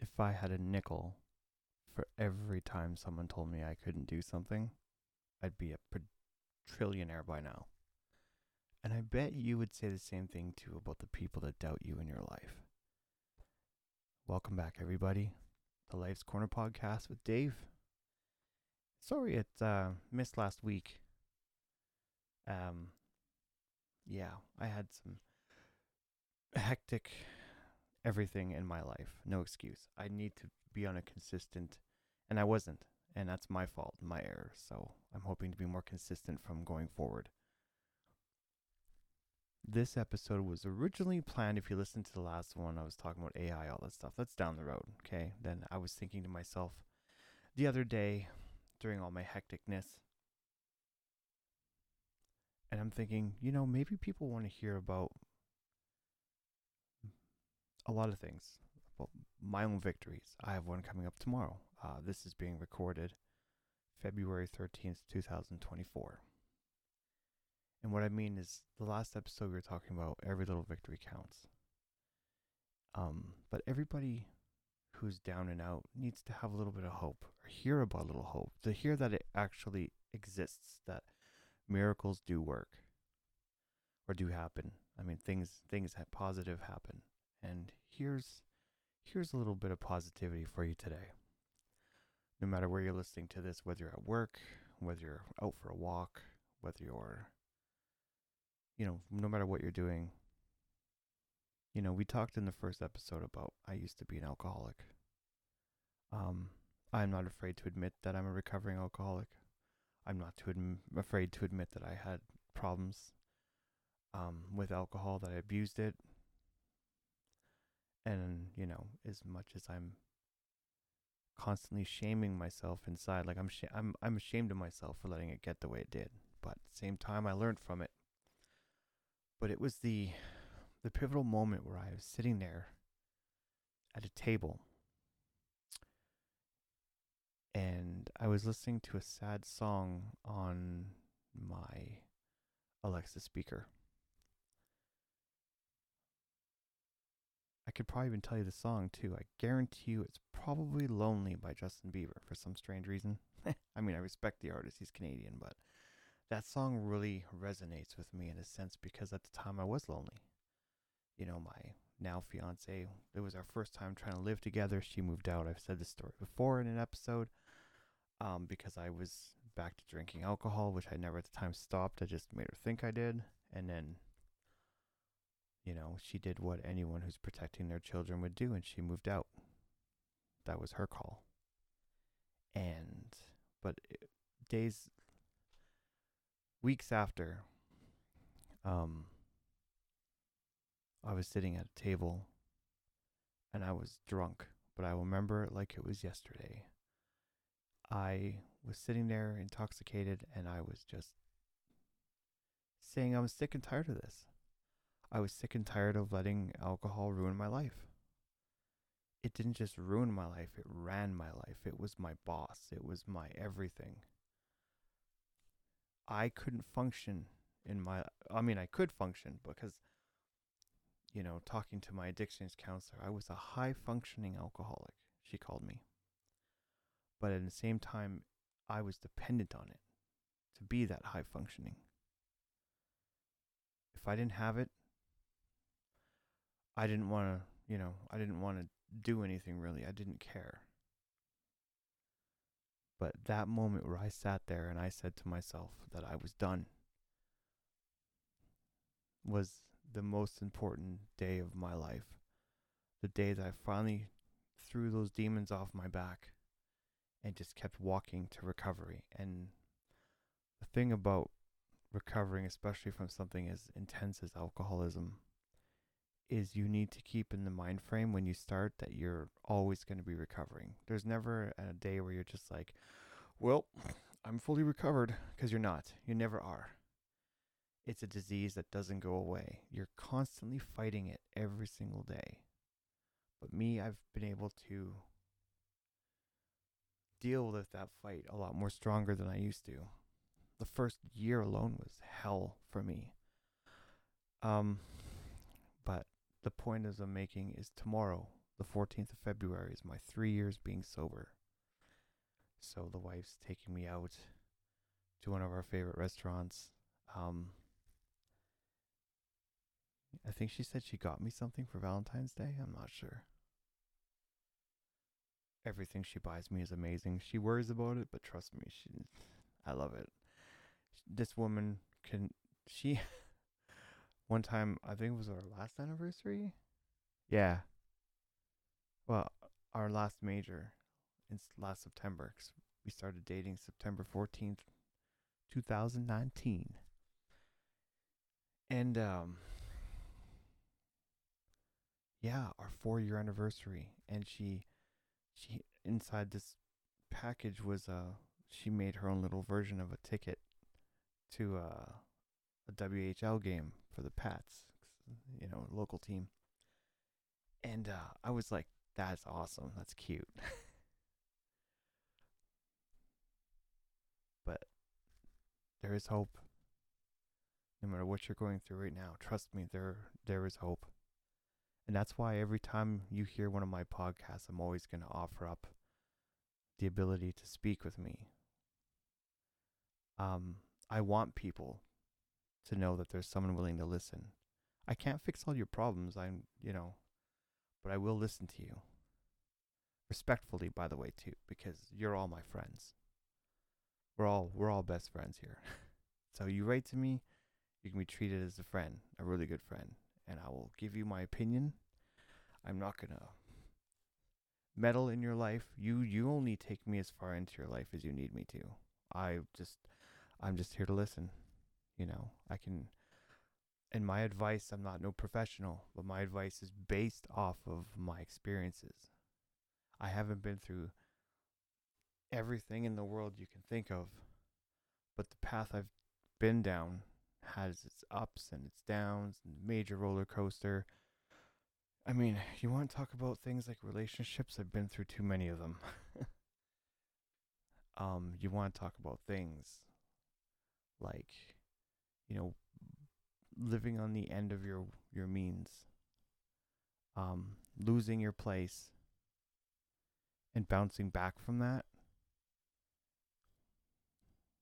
if I had a nickel for every time someone told me I couldn't do something, I'd be a per- trillionaire by now. And I bet you would say the same thing too about the people that doubt you in your life. Welcome back, everybody. The Life's Corner podcast with Dave. Sorry it uh, missed last week. Um, yeah, I had some hectic everything in my life. No excuse. I need to be on a consistent, and I wasn't, and that's my fault, my error. So I'm hoping to be more consistent from going forward. This episode was originally planned. If you listen to the last one, I was talking about AI, all that stuff. That's down the road, okay? Then I was thinking to myself the other day during all my hecticness, and I'm thinking, you know, maybe people want to hear about a lot of things. Well, my own victories. I have one coming up tomorrow. Uh, this is being recorded February 13th, 2024. And what I mean is, the last episode we were talking about every little victory counts. Um, but everybody who's down and out needs to have a little bit of hope or hear about a little hope, to hear that it actually exists, that miracles do work or do happen. I mean, things things positive happen. And here's here's a little bit of positivity for you today. No matter where you're listening to this, whether you're at work, whether you're out for a walk, whether you're you know, no matter what you're doing, you know, we talked in the first episode about I used to be an alcoholic. Um, I'm not afraid to admit that I'm a recovering alcoholic. I'm not too adm- afraid to admit that I had problems um, with alcohol, that I abused it. And, you know, as much as I'm constantly shaming myself inside, like I'm, sh- I'm, I'm ashamed of myself for letting it get the way it did. But at the same time, I learned from it. But it was the, the pivotal moment where I was sitting there at a table and I was listening to a sad song on my Alexa speaker. I could probably even tell you the song too. I guarantee you it's probably Lonely by Justin Bieber for some strange reason. I mean, I respect the artist, he's Canadian, but that song really resonates with me in a sense because at the time I was lonely. You know, my now fiance, it was our first time trying to live together. She moved out. I've said this story before in an episode um, because I was back to drinking alcohol, which I never at the time stopped. I just made her think I did. And then, you know, she did what anyone who's protecting their children would do, and she moved out. That was her call. And, but it, days, weeks after, um, I was sitting at a table and I was drunk, but I remember it like it was yesterday. I was sitting there intoxicated and I was just saying I was sick and tired of this. I was sick and tired of letting alcohol ruin my life. It didn't just ruin my life, it ran my life. It was my boss, it was my everything. I couldn't function in my I mean I could function because you know, talking to my addictions counselor, I was a high functioning alcoholic, she called me. But at the same time, I was dependent on it to be that high functioning. If I didn't have it, I didn't want to, you know, I didn't want to do anything really. I didn't care. But that moment where I sat there and I said to myself that I was done was the most important day of my life. The day that I finally threw those demons off my back and just kept walking to recovery. And the thing about recovering, especially from something as intense as alcoholism, is you need to keep in the mind frame when you start that you're always going to be recovering. There's never a day where you're just like, well, I'm fully recovered because you're not. You never are. It's a disease that doesn't go away. You're constantly fighting it every single day. But me, I've been able to deal with that fight a lot more stronger than I used to. The first year alone was hell for me. Um, the point as I'm making is tomorrow, The 14th of February is my three years being sober. So the wife's taking me out to one of our favorite restaurants. Um, I think she said she got me something for Valentine's Day. I'm not sure. Everything she buys me is amazing. She worries about it, but trust me, she I love it. This woman can she one time I think it was our last anniversary. Yeah. Well, our last major in last September cuz we started dating September 14th, 2019. And um yeah, our 4 year anniversary and she she inside this package was uh she made her own little version of a ticket to uh, a WHL game for the Pats, you know, local team. And uh, I was like, that's awesome. That's cute. but there is hope. No matter what you're going through right now, trust me, there there is hope. And that's why every time you hear one of my podcasts, I'm always going to offer up the ability to speak with me. Um, I want people to know that there's someone willing to listen. I can't fix all your problems. I'm, you know, but I will listen to you. Respectfully, by the way, too, because you're all my friends. We're all we're all best friends here. so you write to me, you can be treated as a friend, a really good friend, and I will give you my opinion. I'm not gonna meddle in your life. You you only take me as far into your life as you need me to. I just I'm just here to listen. You know, I can and my advice, I'm not no professional, but my advice is based off of my experiences. I haven't been through everything in the world you can think of, but the path I've been down has its ups and its downs and major roller coaster. I mean, you want to talk about things like relationships? I've been through too many of them. um, you want to talk about things like, you know, living on the end of your your means, um, losing your place, and bouncing back from that.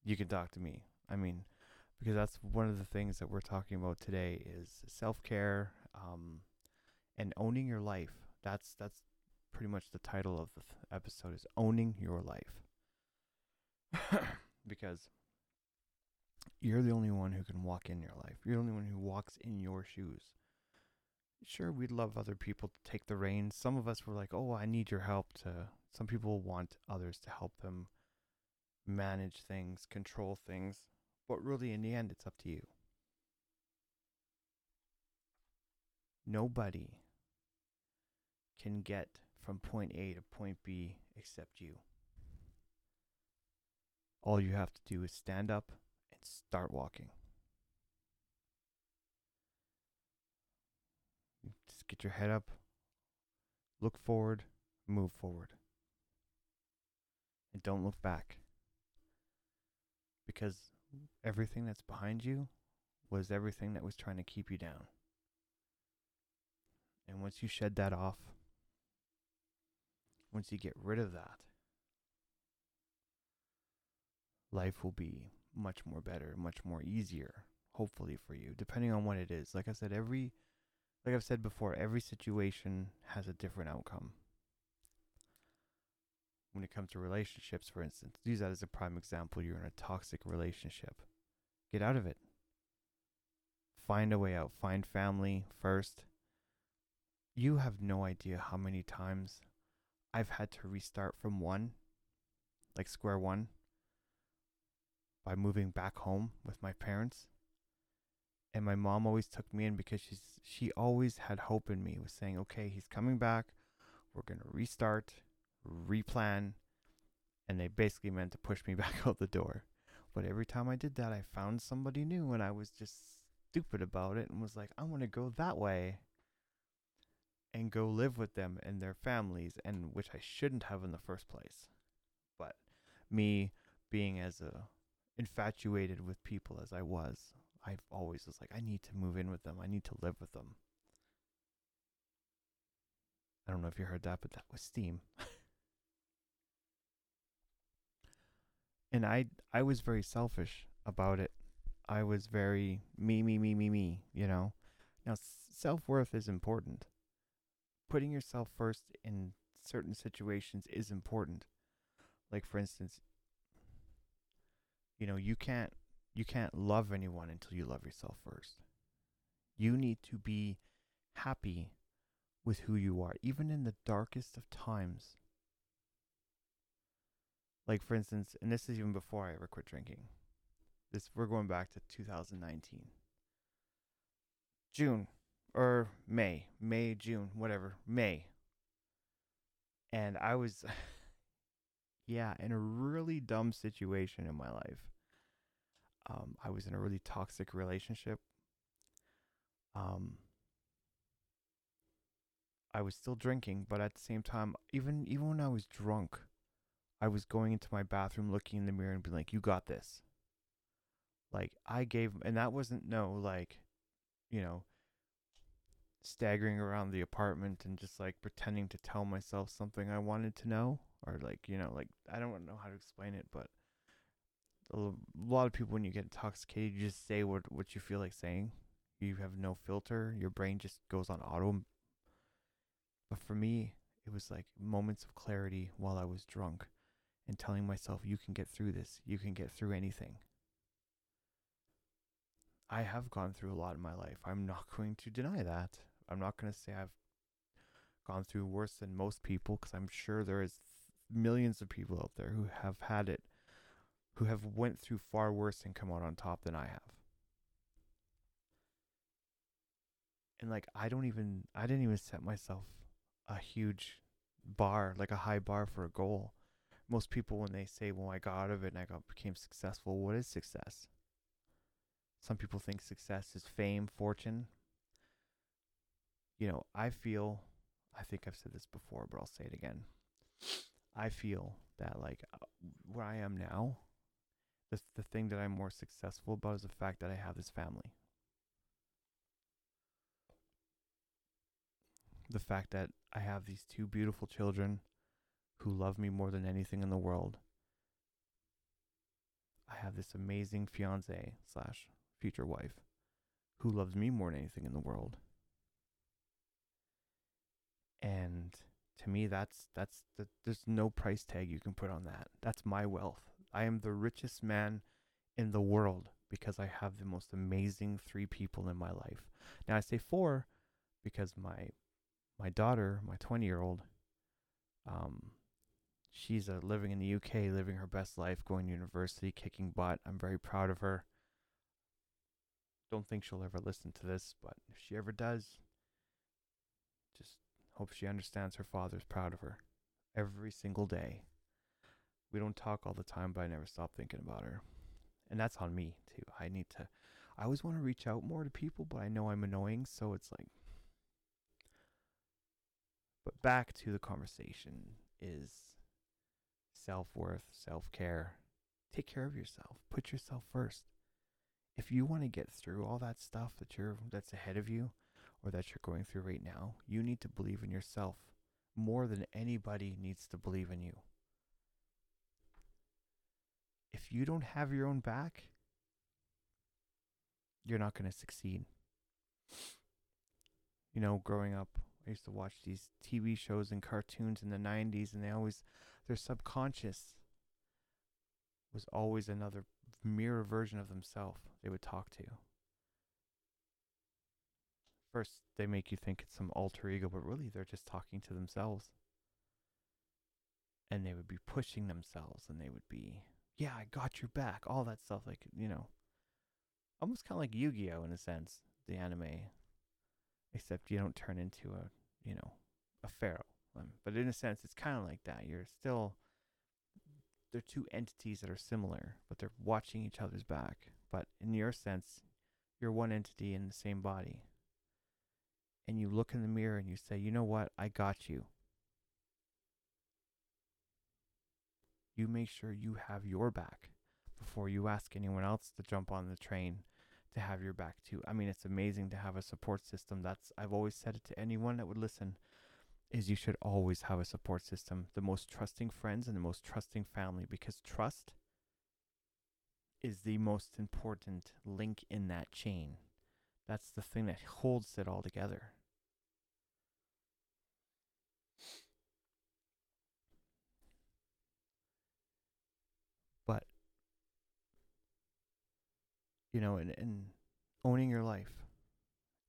You can talk to me. I mean, because that's one of the things that we're talking about today is self care, um, and owning your life. That's that's pretty much the title of the episode is owning your life. because you're the only one who can walk in your life. You're the only one who walks in your shoes. Sure, we'd love other people to take the reins. Some of us were like, "Oh, I need your help to." Some people want others to help them manage things, control things, but really in the end it's up to you. Nobody can get from point A to point B except you. All you have to do is stand up and start walking. Just get your head up, look forward, move forward. And don't look back. Because everything that's behind you was everything that was trying to keep you down. And once you shed that off, once you get rid of that, life will be much more better, much more easier, hopefully for you, depending on what it is. Like I said, every like I've said before, every situation has a different outcome. When it comes to relationships, for instance, use that as a prime example. You're in a toxic relationship. Get out of it. Find a way out. Find family first. You have no idea how many times I've had to restart from one, like square one, by moving back home with my parents. And my mom always took me in because she's she always had hope in me, was saying, Okay, he's coming back, we're gonna restart, replan and they basically meant to push me back out the door. But every time I did that I found somebody new and I was just stupid about it and was like, I'm gonna go that way and go live with them and their families and which I shouldn't have in the first place. But me being as a infatuated with people as I was, I've always was like, I need to move in with them. I need to live with them. I don't know if you heard that, but that was steam. and I I was very selfish about it. I was very me me me me me, you know. Now self-worth is important. Putting yourself first in certain situations is important. Like for instance, you know, you can't you can't love anyone until you love yourself first. You need to be happy with who you are, even in the darkest of times. Like for instance, and this is even before I ever quit drinking. This we're going back to 2019. June or May, May, June, whatever, May. And I was yeah, in a really dumb situation in my life. Um, I was in a really toxic relationship. Um, I was still drinking, but at the same time, even even when I was drunk, I was going into my bathroom, looking in the mirror, and being like, "You got this." Like I gave, and that wasn't no like, you know, staggering around the apartment and just like pretending to tell myself something I wanted to know, or like you know, like I don't know how to explain it, but a lot of people when you get intoxicated, you just say what what you feel like saying. You have no filter. Your brain just goes on auto. But for me, it was like moments of clarity while I was drunk and telling myself, you can get through this. You can get through anything. I have gone through a lot in my life. I'm not going to deny that. I'm not going to say I've gone through worse than most people because I'm sure there is millions of people out there who have had it who have went through far worse and come out on top than I have. And like I don't even I didn't even set myself a huge bar, like a high bar for a goal. Most people when they say, "Well, I got out of it and I got became successful," what is success? Some people think success is fame, fortune. You know, I feel I think I've said this before, but I'll say it again. I feel that like uh, where I am now, the the thing that I'm more successful about is the fact that I have this family. The fact that I have these two beautiful children who love me more than anything in the world. I have this amazing fiance slash future wife who loves me more than anything in the world. And to me that's that's the, there's no price tag you can put on that. That's my wealth. I am the richest man in the world because I have the most amazing three people in my life. Now I say four because my my daughter, my 20 year old, um, she's uh, living in the UK, living her best life, going to university, kicking butt. I'm very proud of her. Don't think she'll ever listen to this, but if she ever does, hope she understands her father's proud of her every single day. We don't talk all the time, but I never stop thinking about her. And that's on me, too. I need to, I always want to reach out more to people, but I know I'm annoying, so it's like, but back to the conversation is self worth, self care. Take care of yourself. Put yourself first. If you want to get through all that stuff that you're that's ahead of you or that you're going through right now, you need to believe in yourself more than anybody needs to believe in you if you don't have your own back, you're not going to succeed. You know, growing up, I used to watch these TV shows and cartoons in the 90s, and they always, their subconscious was always another mirror version of themselves they would talk to. First, they make you think it's some alter ego, but really they're just talking to themselves. And they would be pushing themselves, and they would be yeah, I got your back, all that stuff. Like, you know, almost kind of like Yu Gi Oh! in a sense, the anime. Except you don't turn into a, you know, a pharaoh. Um, but in a sense, it's kind of like that. You're still, they're two entities that are similar, but they're watching each other's back. But in your sense, you're one entity in the same body. And you look in the mirror and you say, you know what? I got you. you make sure you have your back before you ask anyone else to jump on the train to have your back too. I mean, it's amazing to have a support system. That's I've always said it to anyone that would listen. is you should always have a support system, the most trusting friends and the most trusting family because trust is the most important link in that chain. That's the thing that holds it all together. But, you know, and, and owning your life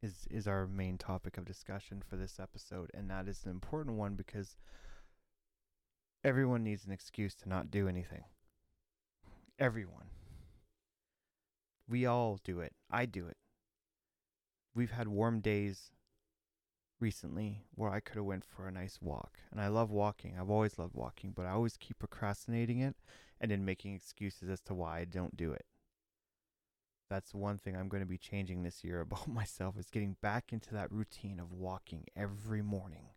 is, is our main topic of discussion for this episode. And that is an important one because everyone needs an excuse to not do anything. Everyone. We all do it. I do it. We've had warm days recently where I could have went for a nice walk. And I love walking. I've always loved walking, but I always keep procrastinating it and then making excuses as to why I don't do it. That's one thing I'm going to be changing this year about myself is getting back into that routine of walking every morning.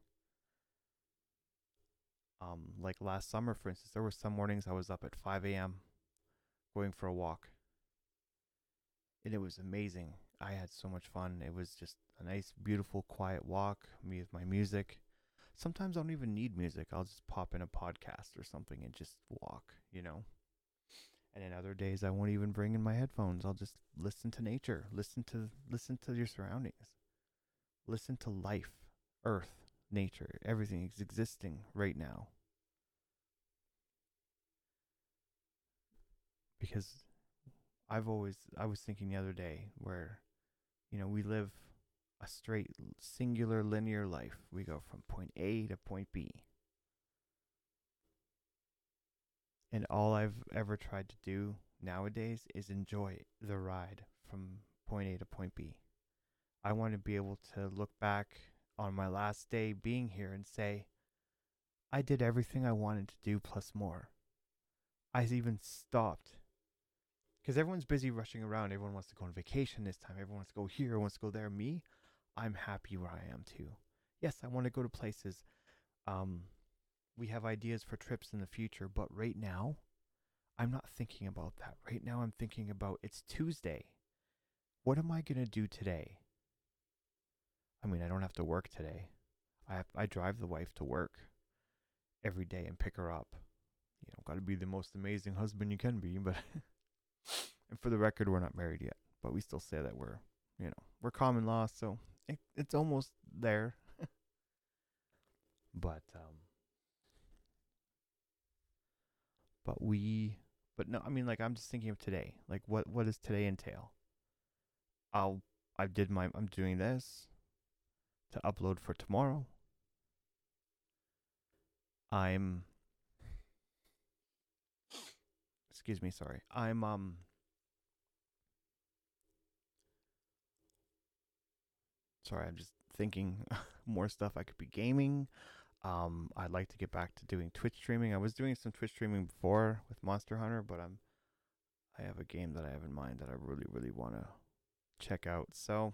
Um, like last summer, for instance, there were some mornings I was up at 5 a.m. going for a walk and it was amazing. I had so much fun. It was just a nice, beautiful, quiet walk. Me with my music. Sometimes I don't even need music. I'll just pop in a podcast or something and just walk, you know. And then other days I won't even bring in my headphones. I'll just listen to nature, listen to listen to your surroundings. Listen to life, earth, nature, everything is existing right now. Because I've always I was thinking the other day where you know we live a straight singular linear life. We go from point A to point B. And all I've ever tried to do nowadays is enjoy the ride from point A to point B. I want to be able to look back on my last day being here and say, I did everything I wanted to do plus more. I even stopped because everyone's busy rushing around. Everyone wants to go on vacation this time. Everyone wants to go here, wants to go there. Me, I'm happy where I am too. Yes, I want to go to places. Um, we have ideas for trips in the future, but right now, I'm not thinking about that. Right now, I'm thinking about it's Tuesday. What am I going to do today? I mean, I don't have to work today. I have, I drive the wife to work every day and pick her up. You know, got to be the most amazing husband you can be, but and for the record, we're not married yet, but we still say that we're, you know, we're common law, so it, it's almost there. but um but we but no, I mean like I'm just thinking of today. Like what what does today entail? I'll I did my I'm doing this to upload for tomorrow. I'm excuse me, sorry. I'm um sorry, I'm just thinking more stuff I could be gaming. Um I'd like to get back to doing Twitch streaming. I was doing some Twitch streaming before with Monster Hunter, but I'm I have a game that I have in mind that I really really want to check out. So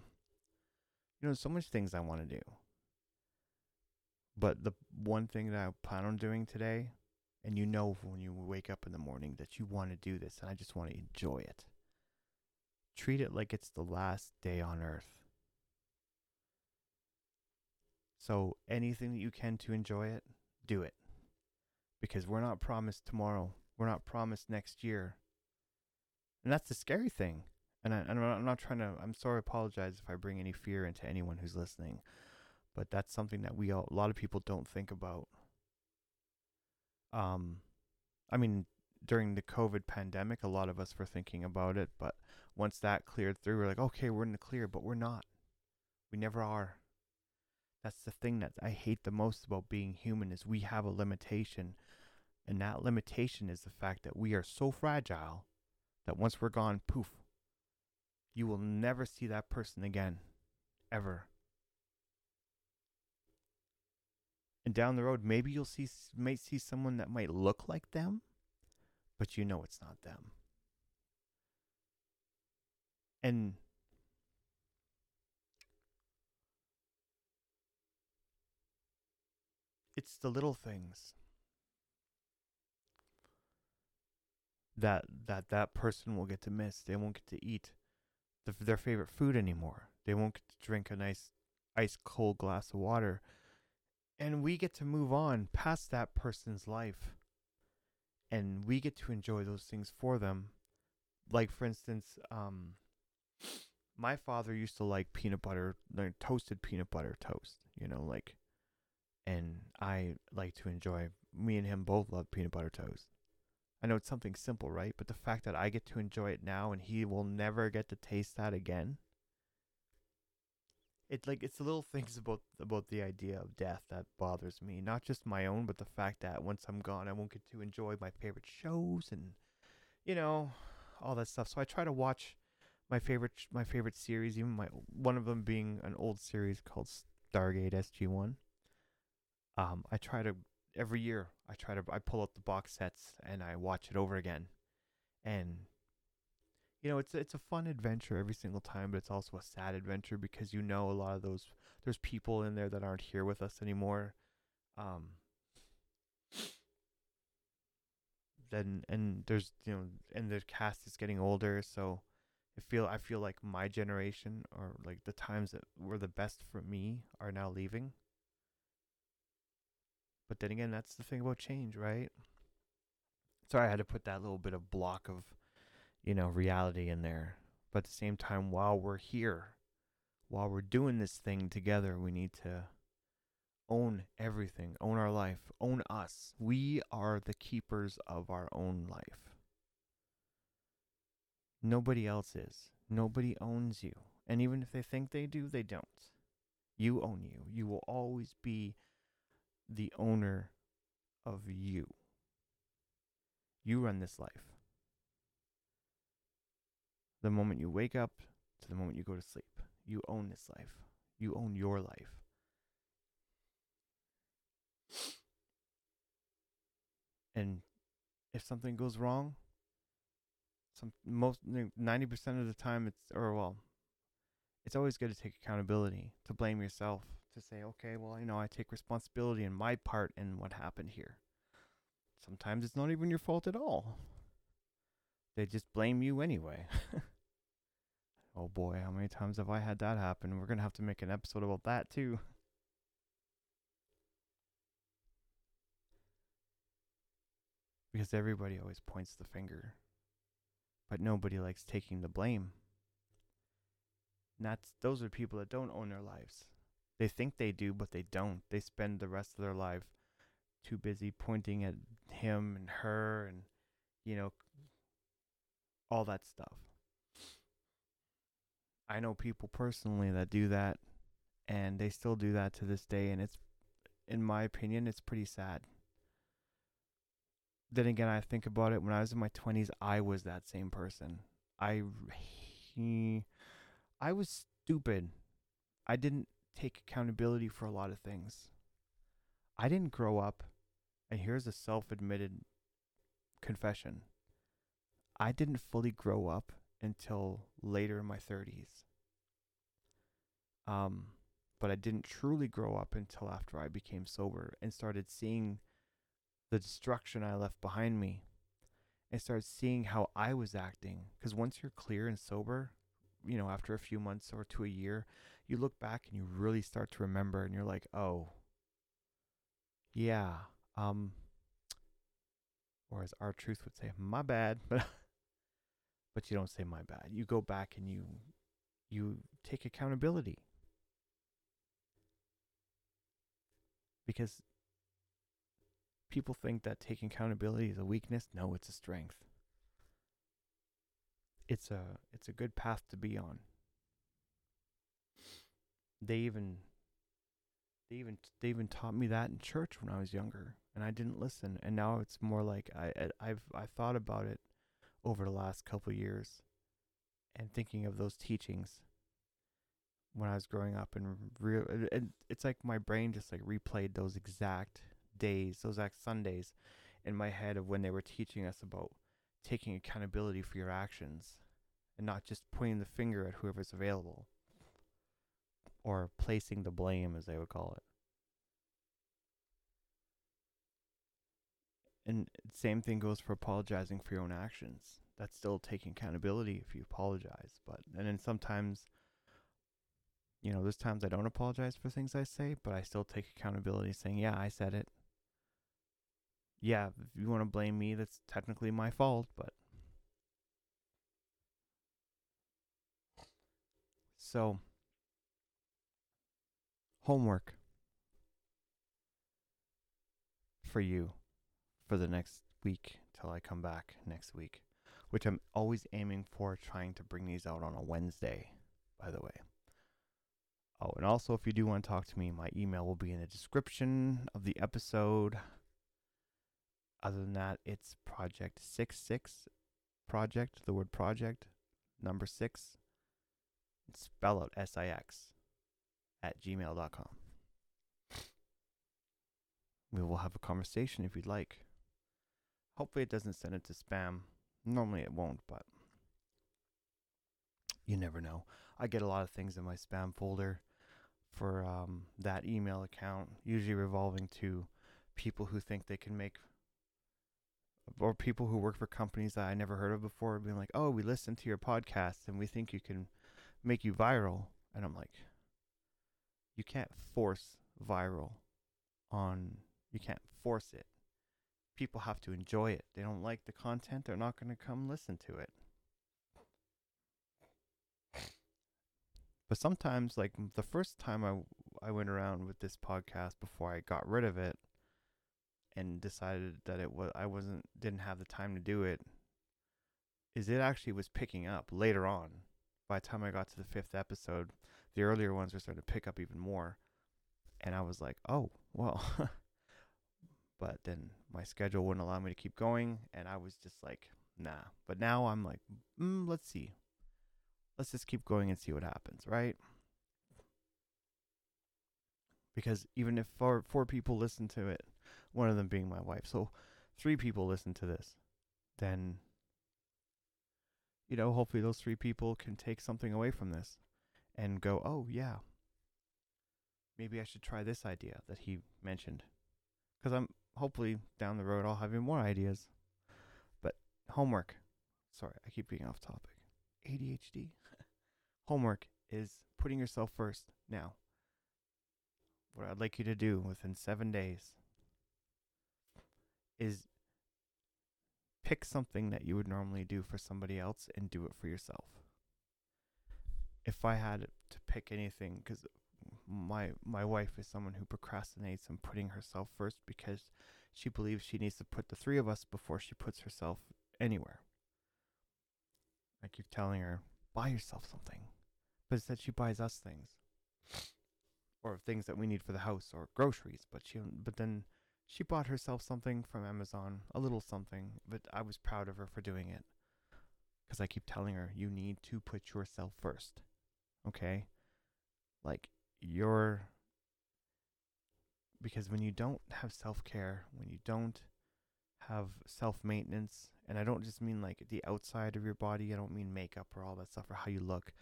you know, so much things I want to do. But the one thing that I plan on doing today and you know when you wake up in the morning that you want to do this and I just want to enjoy it. Treat it like it's the last day on earth. So anything that you can to enjoy it, do it. Because we're not promised tomorrow. We're not promised next year. And that's the scary thing. And, I, am not trying to, I'm sorry, apologize if I bring any fear into anyone who's listening. But that's something that we all, a lot of people don't think about um, I mean, during the COVID pandemic, a lot of us were thinking about it, but once that cleared through, we're like, okay, we're in the clear, but we're not. We never are. That's the thing that I hate the most about being human is we have a limitation. And that limitation is the fact that we are so fragile that once we're gone, poof, you will never see that person again. Ever. And down the road, maybe you'll see might see someone that might look like them, but you know it's not them. And it's the little things that that that person will get to miss. They won't get to eat the, their favorite food anymore. They won't get to drink a nice ice cold glass of water and we get to move on past that person's life and we get to enjoy those things for them like for instance um my father used to like peanut butter like toasted peanut butter toast you know like and i like to enjoy me and him both love peanut butter toast. I know it's something simple right? But the fact that i get to enjoy it now and he will never get to taste that again it's like it's the little things about about the idea of death that bothers me. Not just my own but the fact that once i'm gone i won't get to enjoy my favorite shows and you know all that stuff. So i try to watch my favorite my favorite series even my one of them being an old series called stargate sg1 um i try to every year i try to i pull out the box sets and i watch it over again and you know, it's it's a fun adventure every single time, but it's also a sad adventure because you know a lot of those there's people in there that aren't here with us anymore. Um then and there's you know and the cast is getting older, so I feel I feel like my generation or like the times that were the best for me are now leaving. But then again, that's the thing about change, right? Sorry, I had to put that little bit of block of you know, reality in there. But at the same time, while we're here, while we're doing this thing together, we need to own everything, own our life, own us. We are the keepers of our own life. Nobody else is. Nobody owns you. And even if they think they do, they don't. You own you. You will always be the owner of you. You run this life the moment you wake up to the moment you go to sleep. You own this life. You own your life. And if something goes wrong, some most ninety percent of the time it's or well, it's always good to take accountability, to blame yourself, to say, okay, well, you know, I take responsibility in my part in what happened here. Sometimes it's not even your fault at all. They just blame you anyway. oh boy, how many times have I had that happen? We're going to have to make an episode about that too. Because everybody always points the finger, but nobody likes taking the blame. And that's those are people that don't own their lives. They think they do, but they don't. They spend the rest of their life too busy pointing at him and her and you know all that stuff. I know people personally that do that and they still do that to this day and it's in my opinion it's pretty sad. Then again, I think about it when I was in my 20s, I was that same person. I I was stupid. I didn't take accountability for a lot of things. I didn't grow up and here's a self-admitted confession. I didn't fully grow up until later in my 30s. Um, but I didn't truly grow up until after I became sober and started seeing the destruction I left behind me and started seeing how I was acting. Because once you're clear and sober, you know, after a few months or to a year, you look back and you really start to remember and you're like, oh, yeah, um, or as R-Truth would say, my bad. But, but you don't say my bad. You go back and you you take accountability. Because people think that taking accountability is a weakness. No, it's a strength. It's a it's a good path to be on. They even they even they even taught me that in church when I was younger, and I didn't listen. And now it's more like I I've I thought about it over the last couple years and thinking of those teachings when I was growing up and real and it's like my brain just like replayed those exact days, those exact Sundays in my head of when they were teaching us about taking accountability for your actions and not just pointing the finger at whoever's available or placing the blame as they would call it. And same thing goes for apologizing for your own actions. That's still taking accountability if you apologize. But and then sometimes You know, there's times I don't apologize for things I say, but I still take accountability saying, yeah, I said it. Yeah, if you want to blame me, that's technically my fault, but. So, homework for you for the next week till I come back next week, which I'm always aiming for, trying to bring these out on a Wednesday, by the way. Oh, and also, if you do want to talk to me, my email will be in the description of the episode. Other than that, it's Project Six Six Project, the word project, number six, spell out S I X at gmail.com. We will have a conversation if you'd like. Hopefully, it doesn't send it to spam. Normally, it won't, but you never know. I get a lot of things in my spam folder for um, that email account, usually revolving to people who think they can make, or people who work for companies that I never heard of before, being like, "Oh, we listened to your podcast and we think you can make you viral," and I'm like, "You can't force viral on. You can't force it. People have to enjoy it. They don't like the content, they're not going to come listen to it." But sometimes, like the first time I I went around with this podcast before I got rid of it, and decided that it was I wasn't didn't have the time to do it, is it actually was picking up later on. By the time I got to the fifth episode, the earlier ones were starting to pick up even more, and I was like, oh well. but then my schedule wouldn't allow me to keep going, and I was just like, nah. But now I'm like, mm, let's see let's just keep going and see what happens, right? Because even if four four people listen to it, one of them being my wife, so three people listen to this, then you know, hopefully those three people can take something away from this and go, "Oh, yeah. Maybe I should try this idea that he mentioned." Cuz I'm hopefully down the road I'll have even more ideas. But homework. Sorry, I keep being off topic. ADHD. Homework is putting yourself first now. What I'd like you to do within seven days is pick something that you would normally do for somebody else and do it for yourself. If I had to pick anything, because my my wife is someone who procrastinates and putting herself first because she believes she needs to put the three of us before she puts herself anywhere. I keep telling her, buy yourself something. But instead she buys us things. Or things that we need for the house or groceries. But she but then she bought herself something from Amazon, a little something, but I was proud of her for doing it. Because I keep telling her, you need to put yourself first. Okay? Like, you're. Because when you don't have self care, when you don't have self maintenance, and I don't just mean like the outside of your body, I don't mean makeup or all that stuff or how you look.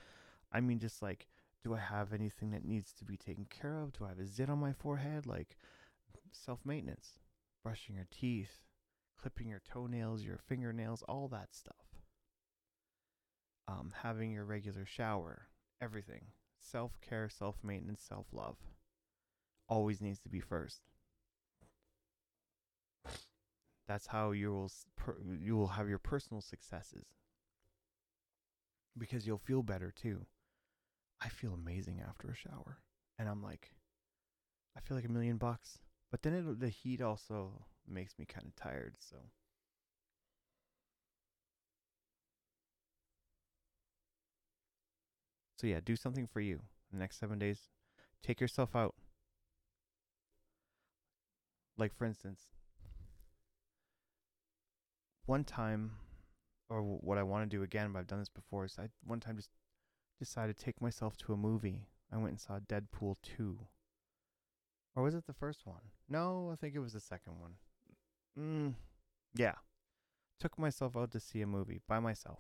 I mean just like do I have anything that needs to be taken care of? Do I have a zit on my forehead? Like self maintenance, brushing your teeth, clipping your toenails, your fingernails, all that stuff. Um, having your regular shower, everything. Self care, self maintenance, self love. Always needs to be first. That's how you will you will have your personal successes because you'll feel better too. I feel amazing after a shower, and I'm like, I feel like a million bucks. But then it, the heat also makes me kind of tired, so. So yeah, do something for you. The next seven days, take yourself out. Like for instance, one time, or what I want to do again, but I've done this before, is I one time just decided to take myself to a movie. I went and saw Deadpool 2. Or was it the first one? No, I think it was the second one. Mm, yeah. Took myself out to see a movie by myself.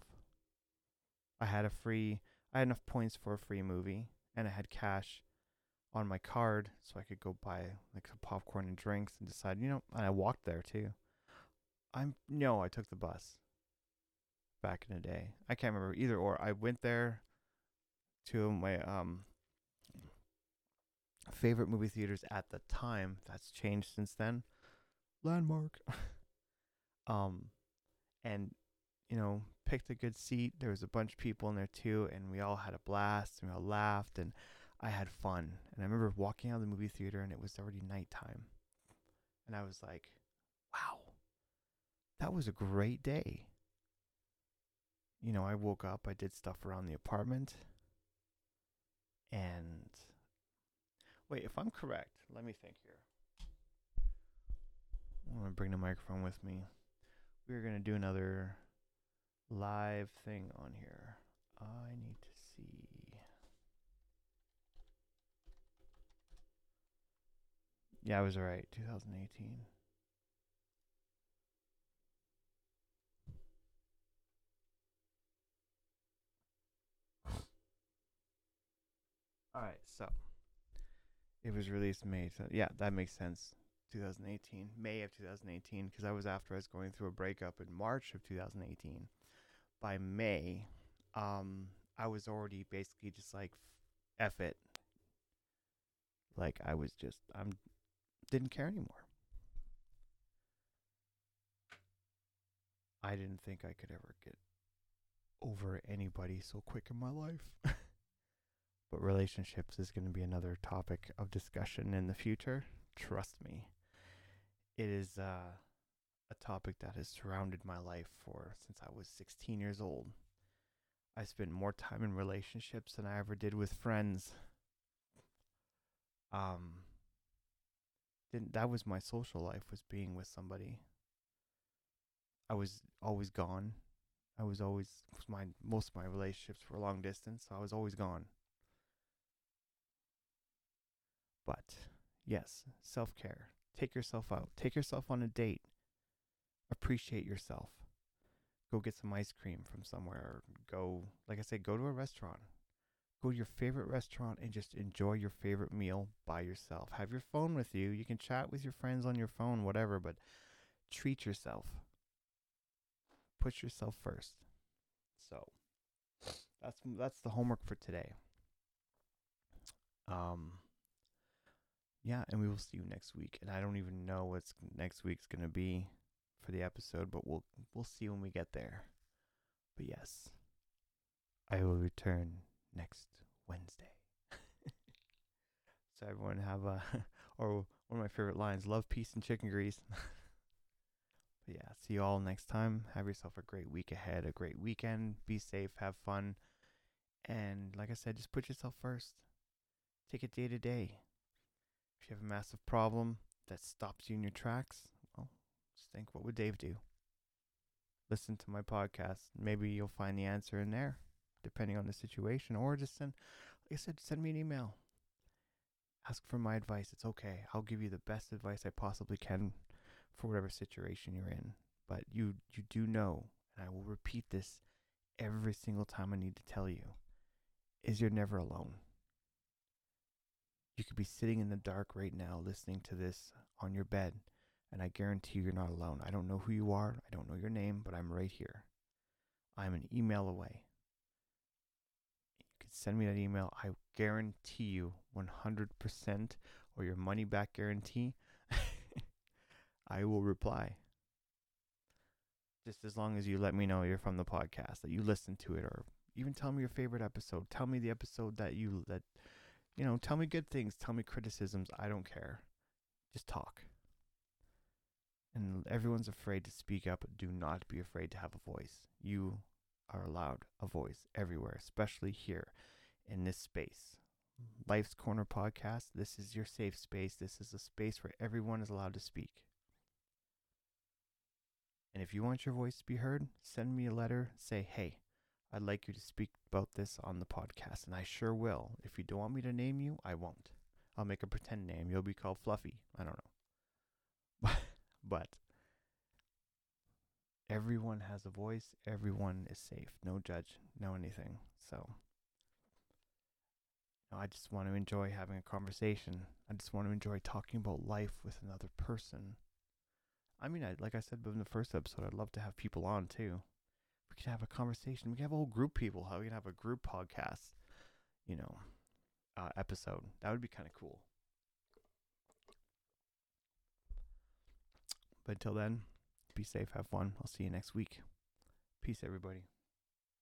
I had a free, I had enough points for a free movie, and I had cash on my card so I could go buy like some popcorn and drinks and decide, you know, and I walked there too. I'm no, I took the bus back in the day. I can't remember either or. I went there to my um favorite movie theaters at the time. That's changed since then. Landmark. um, and you know, picked a good seat. There was a bunch of people in there too, and we all had a blast and we all laughed and I had fun. And I remember walking out of the movie theater and it was already nighttime. And I was like, wow, that was a great day. You know, I woke up, I did stuff around the apartment. And wait, if I'm correct, let me think here. I'm going to bring the microphone with me. We're going to do another live thing on here. I need to see. Yeah, I was right. 2018. All right, so it was released May. So yeah, that makes sense. 2018, May of 2018, because I was after I was going through a breakup in March of 2018. By May, um, I was already basically just like, f it. Like I was just, I'm, didn't care anymore. I didn't think I could ever get over anybody so quick in my life. but relationships is going to be another topic of discussion in the future. Trust me. It is uh, a topic that has surrounded my life for since I was 16 years old. I spent more time in relationships than I ever did with friends. Um, didn't that was my social life was being with somebody. I was always gone. I was always my most of my relationships were long distance, so I was always gone. But yes, self care. Take yourself out. Take yourself on a date. Appreciate yourself. Go get some ice cream from somewhere. Go, like I said, go to a restaurant. Go to your favorite restaurant and just enjoy your favorite meal by yourself. Have your phone with you. You can chat with your friends on your phone, whatever, but treat yourself. Put yourself first. So that's that's the homework for today. Um yeah, and we will see you next week. And I don't even know what's next week's going to be for the episode, but we'll we'll see when we get there. But yes, I will return next Wednesday. so everyone have a or one of my favorite lines, love, peace and chicken grease. but yeah, see you all next time. Have yourself a great week ahead, a great weekend. Be safe, have fun. And like I said, just put yourself first. Take it day to day. If you have a massive problem that stops you in your tracks, just think what would Dave do? Listen to my podcast. Maybe you'll find the answer in there depending on the situation, or just send, like I said, send me an email. Ask for my advice. It's okay. I'll give you the best advice I possibly can for whatever situation you're in. But you you do know, and I will repeat this every single time I need to tell you, is you're never alone. You could be sitting in the dark right now listening to this on your bed, and I guarantee you're not alone. I don't know who you are, I don't know your name, but I'm right here. I'm an email away You can send me that email. I guarantee you 100% or your money back guarantee, I will reply. Just as long as you let me know you're from the podcast, that you listen to it, or even tell me your favorite episode. Tell me the episode that you, that, you know, tell me good things, tell me criticisms. I don't care. Just talk. And everyone's afraid to speak up. Do not be afraid to have a voice. You are allowed a voice everywhere, especially here in this space. Mm-hmm. Life's Corner podcast. This is your safe space. This is a space where everyone is allowed to speak. And if you want your voice to be heard, send me a letter. Say, hey, I'd like you to speak about this on the podcast. And I sure will. If you don't want me to name you, I won't. I'll make a pretend name. You'll be called Fluffy. I don't know. but everyone has a voice. Everyone is safe. No judge, no anything. So I just want to enjoy having a conversation. I just want to enjoy talking about life with another person. I mean, I, like I said in the first episode, I'd love to have people on too. We could have a conversation. We could have a whole group of people. How we can have a group podcast, you know, uh, episode. That would be kind of cool. But until then, be safe, have fun. I'll see you next week. Peace, everybody.